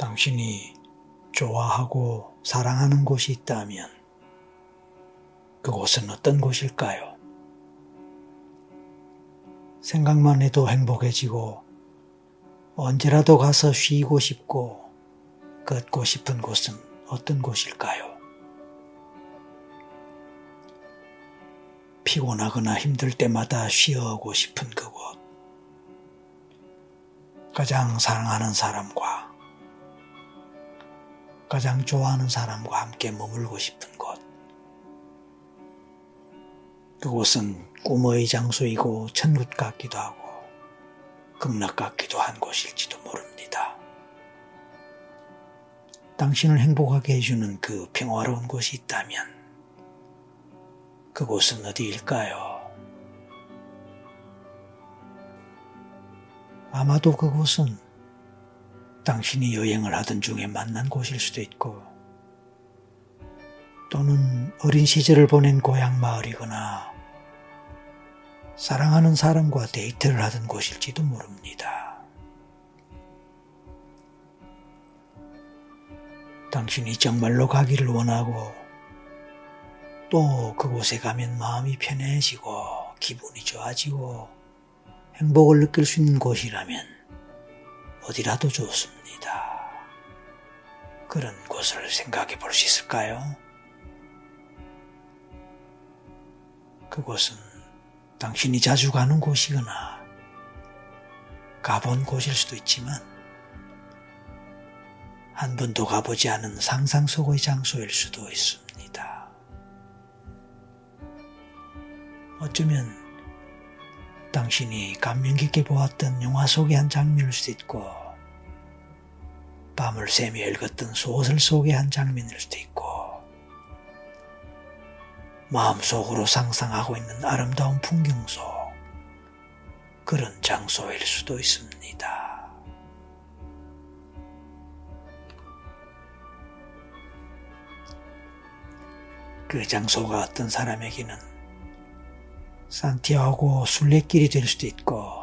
당신이 좋아하고 사랑하는 곳이 있다면 그곳은 어떤 곳일까요? 생각만 해도 행복해지고 언제라도 가서 쉬고 싶고 걷고 싶은 곳은 어떤 곳일까요? 피곤하거나 힘들 때마다 쉬어오고 싶은 그곳. 가장 사랑하는 사람과 가장 좋아하는 사람과 함께 머물고 싶은 곳. 그곳은 꿈의 장소이고 천국 같기도 하고 극락 같기도 한 곳일지도 모릅니다. 당신을 행복하게 해주는 그 평화로운 곳이 있다면 그곳은 어디일까요? 아마도 그곳은 당신이 여행을 하던 중에 만난 곳일 수도 있고 또는 어린 시절을 보낸 고향 마을이거나 사랑하는 사람과 데이트를 하던 곳일지도 모릅니다. 당신이 정말로 가기를 원하고 또 그곳에 가면 마음이 편해지고 기분이 좋아지고 행복을 느낄 수 있는 곳이라면 어디라도 좋습니다. 그런 곳을 생각해 볼 수 있을까요? 그곳은 당신이 자주 가는 곳이거나 가본 곳일 수도 있지만 한 번도 가보지 않은 상상 속의 장소일 수도 있습니다. 어쩌면 당신이 감명 깊게 보았던 영화 속의 한 장면일 수도 있고 밤을 새며 읽었던 소설 속의 한 장면일 수도 있고 마음속으로 상상하고 있는 아름다운 풍경 속 그런 장소일 수도 있습니다. 그 장소가 어떤 사람에게는 산티아고 순례길이 될 수도 있고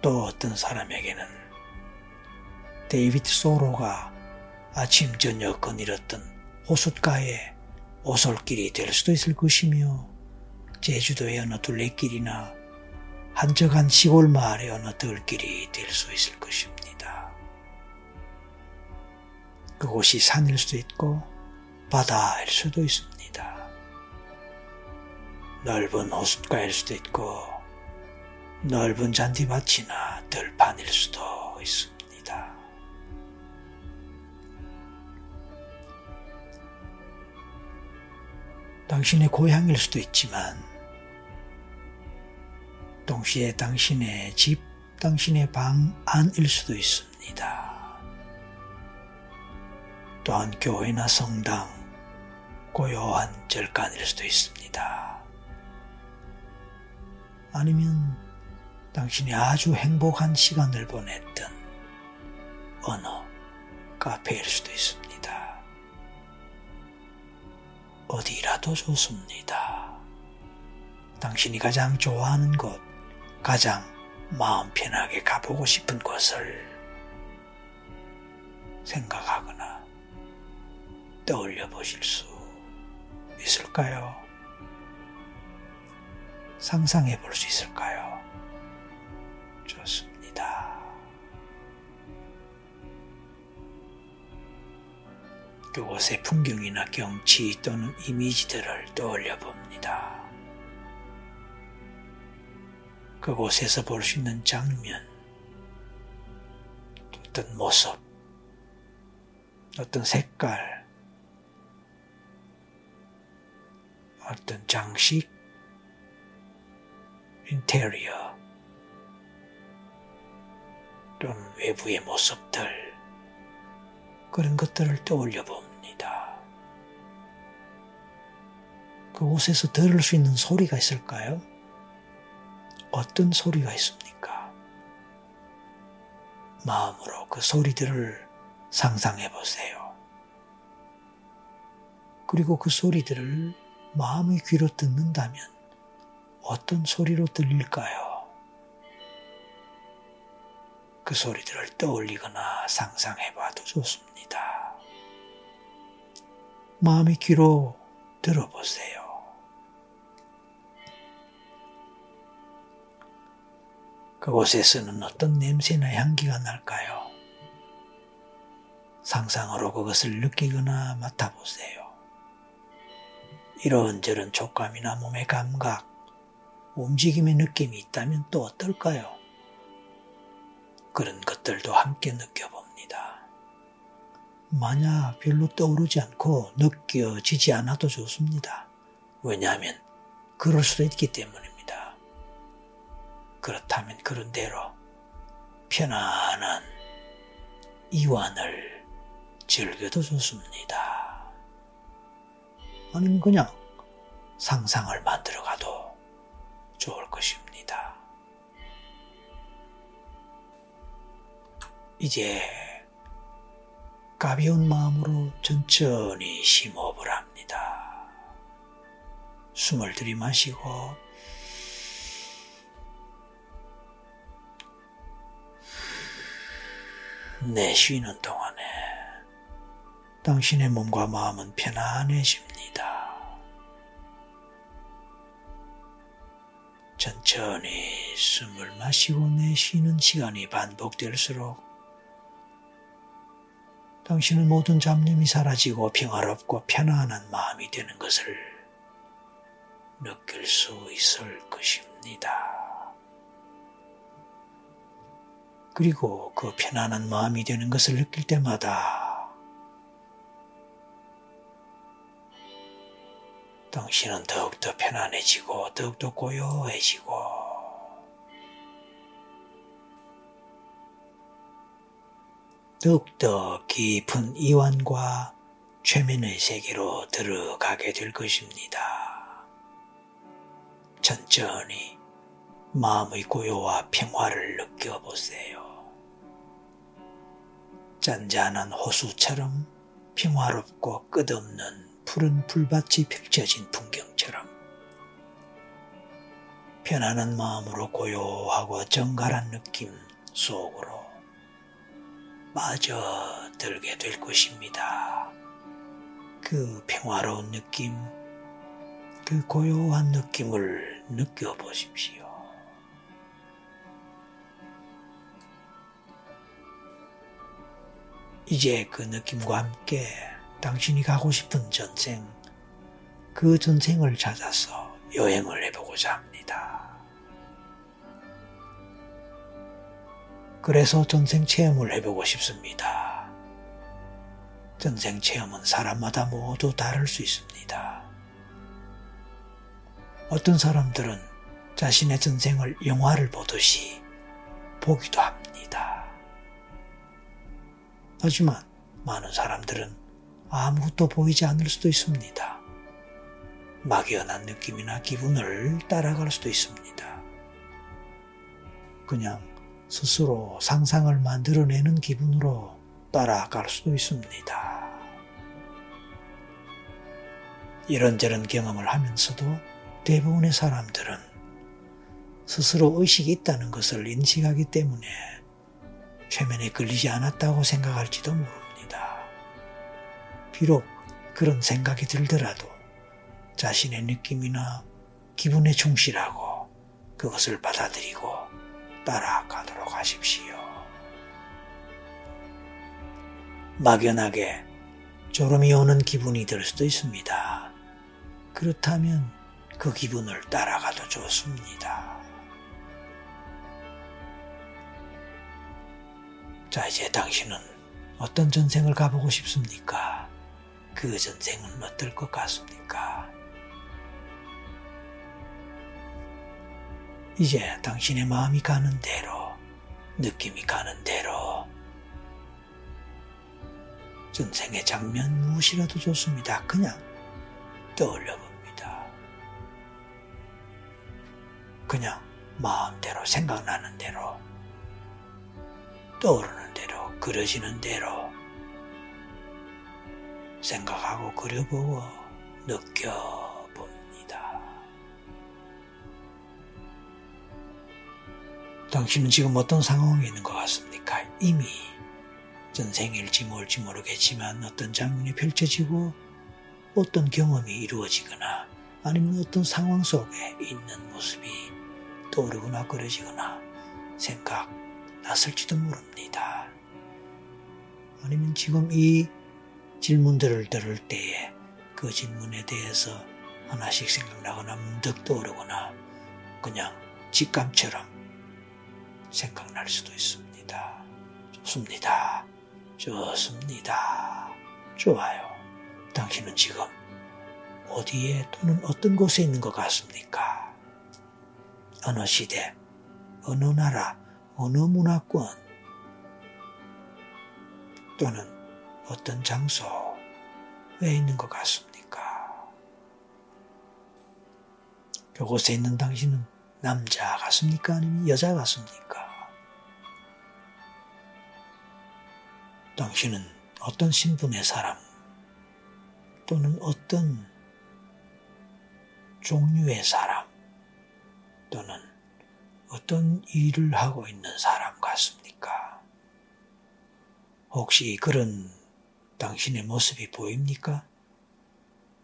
또 어떤 사람에게는 데이비드 소로가 아침 저녁 거닐었던 호숫가의 오솔길이 될 수도 있을 것이며 제주도의 어느 둘레길이나 한적한 시골 마을의 어느 들길이 될 수 있을 것입니다. 그곳이 산일 수도 있고 바다일 수도 있습니다. 넓은 호숫가일 수도 있고 넓은 잔디밭이나 들판일 수도 있습니다. 당신의 고향일 수도 있지만 동시에 당신의 집, 당신의 방 안일 수도 있습니다. 또한 교회나 성당, 고요한 절간일 수도 있습니다. 아니면 당신이 아주 행복한 시간을 보냈던 어느 카페일 수도 있습니다. 어디라도 좋습니다. 당신이 가장 좋아하는 곳, 가장 마음 편하게 가보고 싶은 곳을 생각하거나 떠올려 보실 수 있을까요? 상상해 볼 수 있을까요? 좋습니다. 그곳의 풍경이나 경치 또는 이미지들을 떠올려 봅니다. 그곳에서 볼 수 있는 장면, 어떤 모습, 어떤 색깔, 어떤 장식, 인테리어, 또는 외부의 모습들, 그런 것들을 떠올려 봅니다. 그곳에서 들을 수 있는 소리가 있을까요? 어떤 소리가 있습니까? 마음으로 그 소리들을 상상해 보세요. 그리고 그 소리들을 마음의 귀로 듣는다면 어떤 소리로 들릴까요? 그 소리들을 떠올리거나 상상해 봐도 좋습니다. 마음의 귀로 들어보세요. 그곳에서는 어떤 냄새나 향기가 날까요? 상상으로 그것을 느끼거나 맡아보세요. 이런저런 촉감이나 몸의 감각, 움직임의 느낌이 있다면 또 어떨까요? 그런 것들도 함께 느껴봅니다. 만약 별로 떠오르지 않고 느껴지지 않아도 좋습니다. 왜냐하면 그럴 수도 있기 때문입니다. 그렇다면 그런 대로 편안한 이완을 즐겨도 좋습니다. 아니면 그냥 상상을 만들어 가도 좋을 것입니다. 이제 가벼운 마음으로 천천히 심호흡을 합니다. 숨을 들이마시고 내쉬는 동안에 당신의 몸과 마음은 편안해집니다. 천천히 숨을 마시고 내쉬는 시간이 반복될수록 당신은 모든 잡념이 사라지고 평화롭고 편안한 마음이 되는 것을 느낄 수 있을 것입니다. 그리고 그 편안한 마음이 되는 것을 느낄 때마다 당신은 더욱더 편안해지고 더욱더 고요해지고 더욱더 깊은 이완과 최면의 세계로 들어가게 될 것입니다. 천천히 마음의 고요와 평화를 느껴보세요. 잔잔한 호수처럼 평화롭고 끝없는 푸른 풀밭이 펼쳐진 풍경처럼 편안한 마음으로 고요하고 정갈한 느낌 속으로 빠져들게 될 것입니다. 그 평화로운 느낌, 그 고요한 느낌을 느껴보십시오. 이제 그 느낌과 함께 당신이 가고 싶은 전생, 그 전생을 찾아서 여행을 해보고자 합니다. 그래서 전생 체험을 해보고 싶습니다. 전생 체험은 사람마다 모두 다를 수 있습니다. 어떤 사람들은 자신의 전생을 영화를 보듯이 보기도 합니다. 하지만 많은 사람들은 아무것도 보이지 않을 수도 있습니다. 막연한 느낌이나 기분을 따라갈 수도 있습니다. 그냥 스스로 상상을 만들어내는 기분으로 따라갈 수도 있습니다. 이런저런 경험을 하면서도 대부분의 사람들은 스스로 의식이 있다는 것을 인식하기 때문에 최면에 걸리지 않았다고 생각할지도 모릅니다. 비록 그런 생각이 들더라도 자신의 느낌이나 기분에 충실하고 그것을 받아들이고 따라가도록 하십시오. 막연하게 졸음이 오는 기분이 들 수도 있습니다. 그렇다면 그 기분을 따라가도 좋습니다. 자, 이제 당신은 어떤 전생을 가보고 싶습니까? 그 전생은 어떨 것 같습니까? 이제 당신의 마음이 가는 대로, 느낌이 가는 대로, 전생의 장면 무엇이라도 좋습니다. 그냥 떠올려 봅니다. 그냥 마음대로 생각나는 대로, 떠오르는 대로, 그려지는 대로, 생각하고 그려보고 느껴 당신은 지금 어떤 상황에 있는 것 같습니까? 이미 전생일지 뭘지 모르겠지만 어떤 장면이 펼쳐지고 어떤 경험이 이루어지거나 아니면 어떤 상황 속에 있는 모습이 떠오르거나 그려지거나 생각 났을지도 모릅니다. 아니면 지금 이 질문들을 들을 때에 그 질문에 대해서 하나씩 생각나거나 문득 떠오르거나 그냥 직감처럼 생각날 수도 있습니다. 좋습니다. 좋습니다. 좋아요. 당신은 지금 어디에 또는 어떤 곳에 있는 것 같습니까? 어느 시대, 어느 나라, 어느 문화권, 또는 어떤 장소에 있는 것 같습니까? 그곳에 있는 당신은 남자 같습니까? 아니면 여자 같습니까? 당신은 어떤 신분의 사람 또는 어떤 종류의 사람 또는 어떤 일을 하고 있는 사람 같습니까? 혹시 그런 당신의 모습이 보입니까?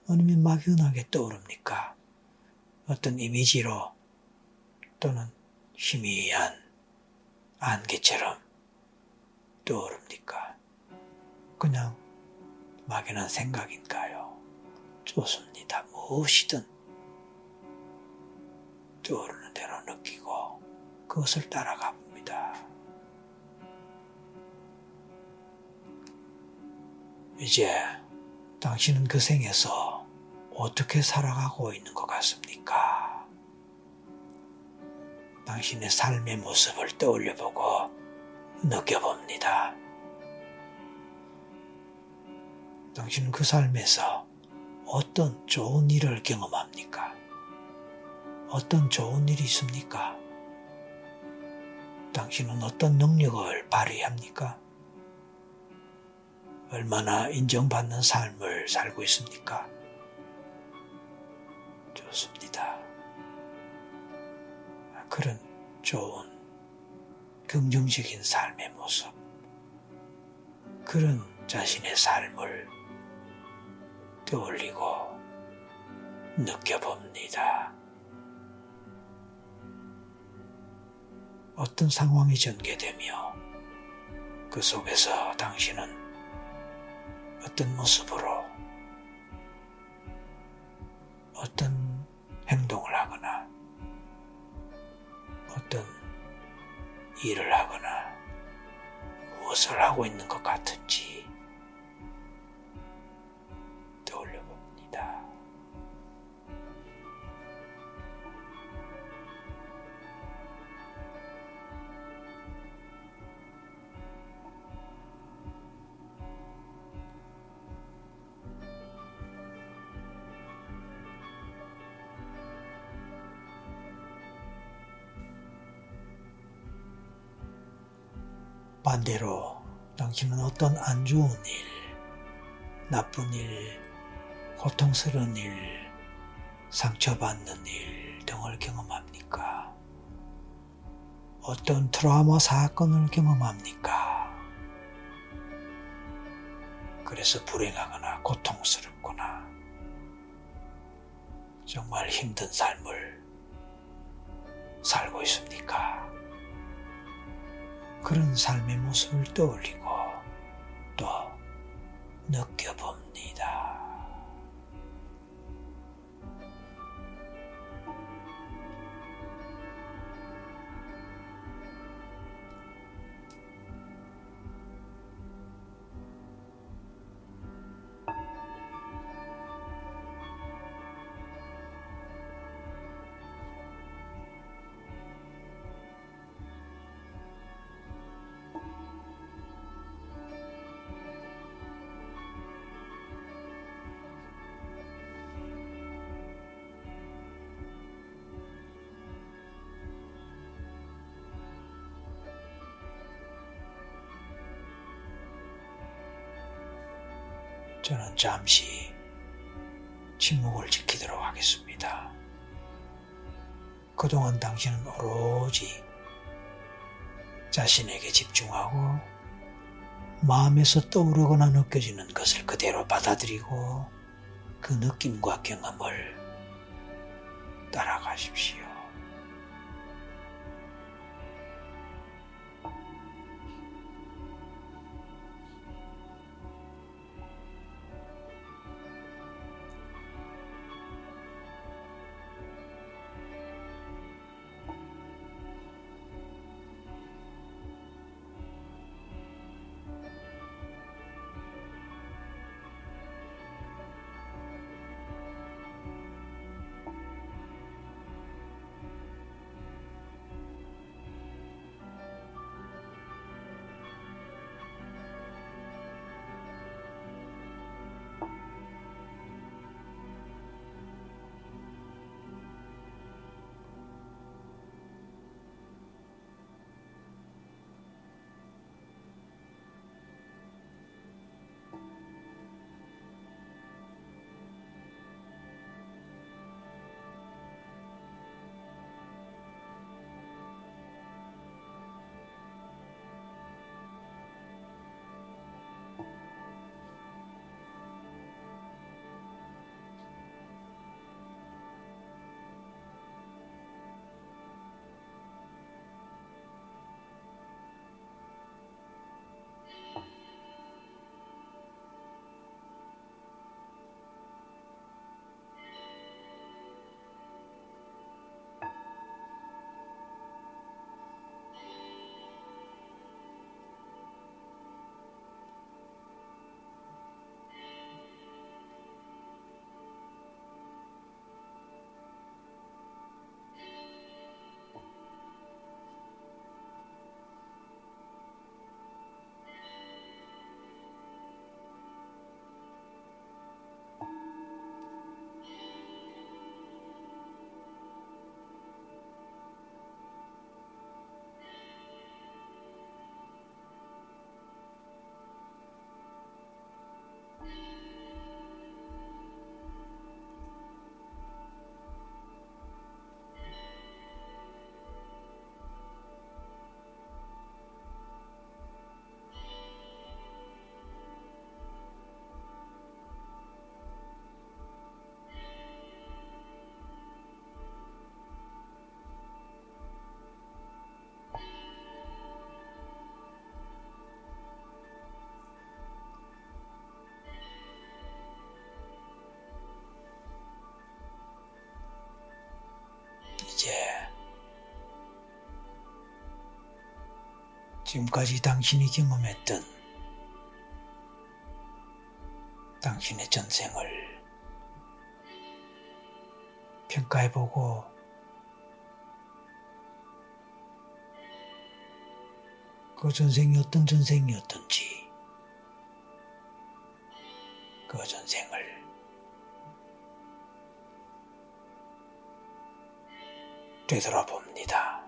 아니면 막연하게 떠오릅니까? 어떤 이미지로 또는 희미한 안개처럼 떠오릅니까? 그냥 막연한 생각인가요? 좋습니다. 무엇이든 떠오르는 대로 느끼고 그것을 따라가 봅니다. 이제 당신은 그 생에서 어떻게 살아가고 있는 것 같습니까? 당신의 삶의 모습을 떠올려 보고 느껴봅니다. 당신은 그 삶에서 어떤 좋은 일을 경험합니까? 어떤 좋은 일이 있습니까? 당신은 어떤 능력을 발휘합니까? 얼마나 인정받는 삶을 살고 있습니까? 좋습니다. 그런 좋은 긍정적인 삶의 모습, 그런 자신의 삶을 떠올리고 느껴봅니다. 어떤 상황이 전개되며 그 속에서 당신은 어떤 모습으로 어떤 행동을 하거나 어떤 일을 하거나 무엇을 하고 있는 것 같은지 어떤 안 좋은 일, 나쁜 일, 고통스러운 일, 상처받는 일 등을 경험합니까? 어떤 트라우마 사건을 경험합니까? 그래서 불행하거나 고통스럽거나 정말 힘든 삶을 살고 있습니까? 그런 삶의 모습을 떠올리고 또 느껴봅니 저는 잠시 침묵을 지키도록 하겠습니다. 그동안 당신은 오로지 자신에게 집중하고 마음에서 떠오르거나 느껴지는 것을 그대로 받아들이고 그 느낌과 경험을 따라가십시오. 지금까지 당신이 경험했던 당신의 전생을 평가해보고 그 전생이 어떤 전생이었던지 그 전생을 되돌아봅니다.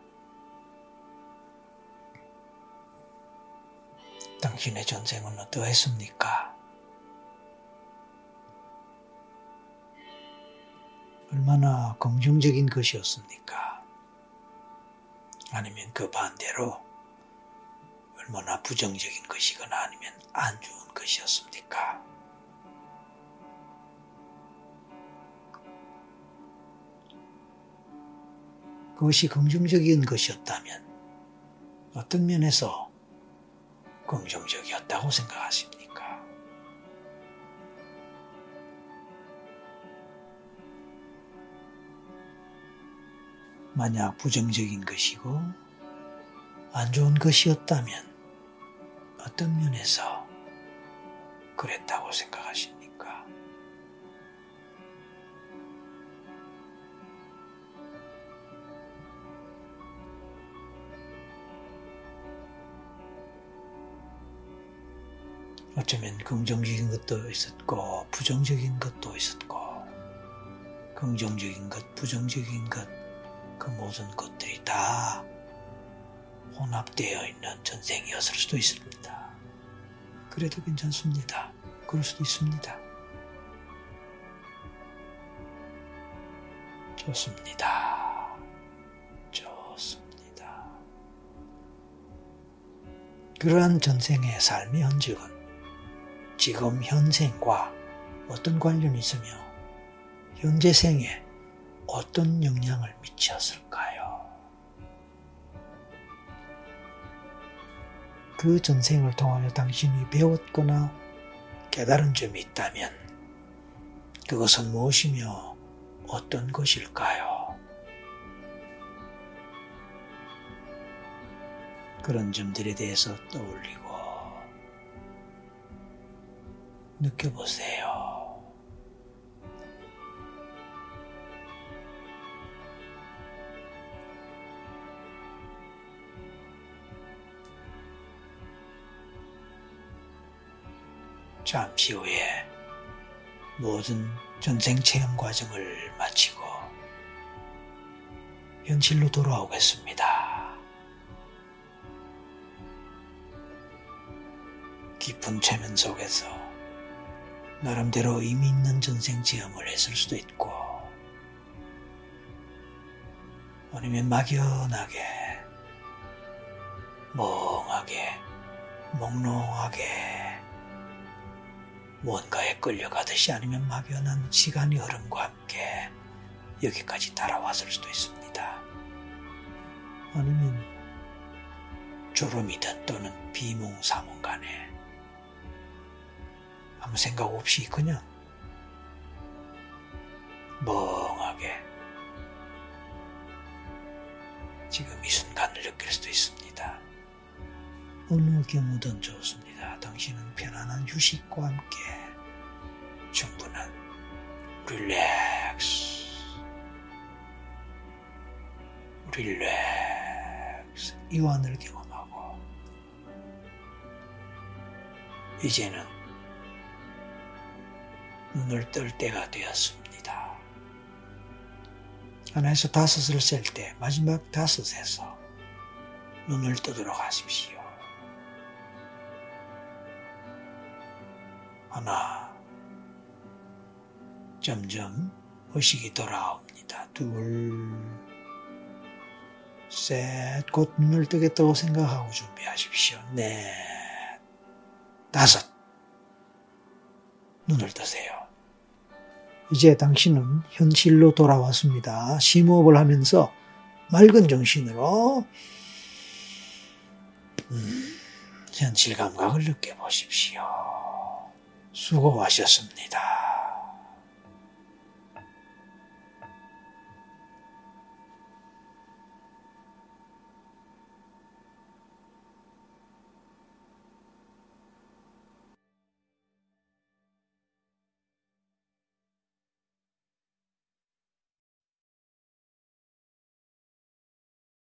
당신의 전생은 어떠했습니까? 얼마나 긍정적인 것이었습니까? 아니면 그 반대로 얼마나 부정적인 것이거나 아니면 안 좋은 것이었습니까? 그것이 긍정적인 것이었다면 어떤 면에서 긍정적이었다고 생각하십니까? 만약 부정적인 것이고 안 좋은 것이었다면 어떤 면에서 그랬다고 생각하십니까? 어쩌면 긍정적인 것도 있었고 부정적인 것도 있었고 긍정적인 것, 부정적인 것, 그 모든 것들이 다 혼합되어 있는 전생이었을 수도 있습니다. 그래도 괜찮습니다. 그럴 수도 있습니다. 좋습니다. 좋습니다. 그러한 전생의 삶의 흔적은 지금 현생과 어떤 관련이 있으며 현재 생에 어떤 영향을 미쳤을까요? 그 전생을 통하여 당신이 배웠거나 깨달은 점이 있다면 그것은 무엇이며 어떤 것일까요? 그런 점들에 대해서 떠올리고 느껴보세요. 잠시 후에 모든 전생 체험 과정을 마치고 현실로 돌아오겠습니다. 깊은 최면 속에서 나름대로 의미 있는 전생 체험을 했을 수도 있고 아니면 막연하게 멍하게 몽롱하게 뭔가에 끌려가듯이 아니면 막연한 시간의 흐름과 함께 여기까지 따라왔을 수도 있습니다. 아니면 졸음이든 또는 비몽사몽 간에 아무 생각 없이 그냥 멍하게 지금 이 순간을 느낄 수도 있습니다. 어느 경우든 좋습니다. 당신은 편안한 휴식과 함께 충분한 릴렉스, 릴렉스, 이완을 경험하고, 이제는 눈을 뜰 때가 되었습니다. 하나에서 다섯을 셀 때, 마지막 다섯에서 눈을 뜨도록 하십시오. 하나, 점점 의식이 돌아옵니다. 둘, 셋, 곧 눈을 뜨겠다고 생각하고 준비하십시오. 넷, 다섯, 눈을 뜨세요. 이제 당신은 현실로 돌아왔습니다. 심호흡을 하면서 맑은 정신으로 음, 현실 감각을 느껴보십시오. 수고하셨습니다.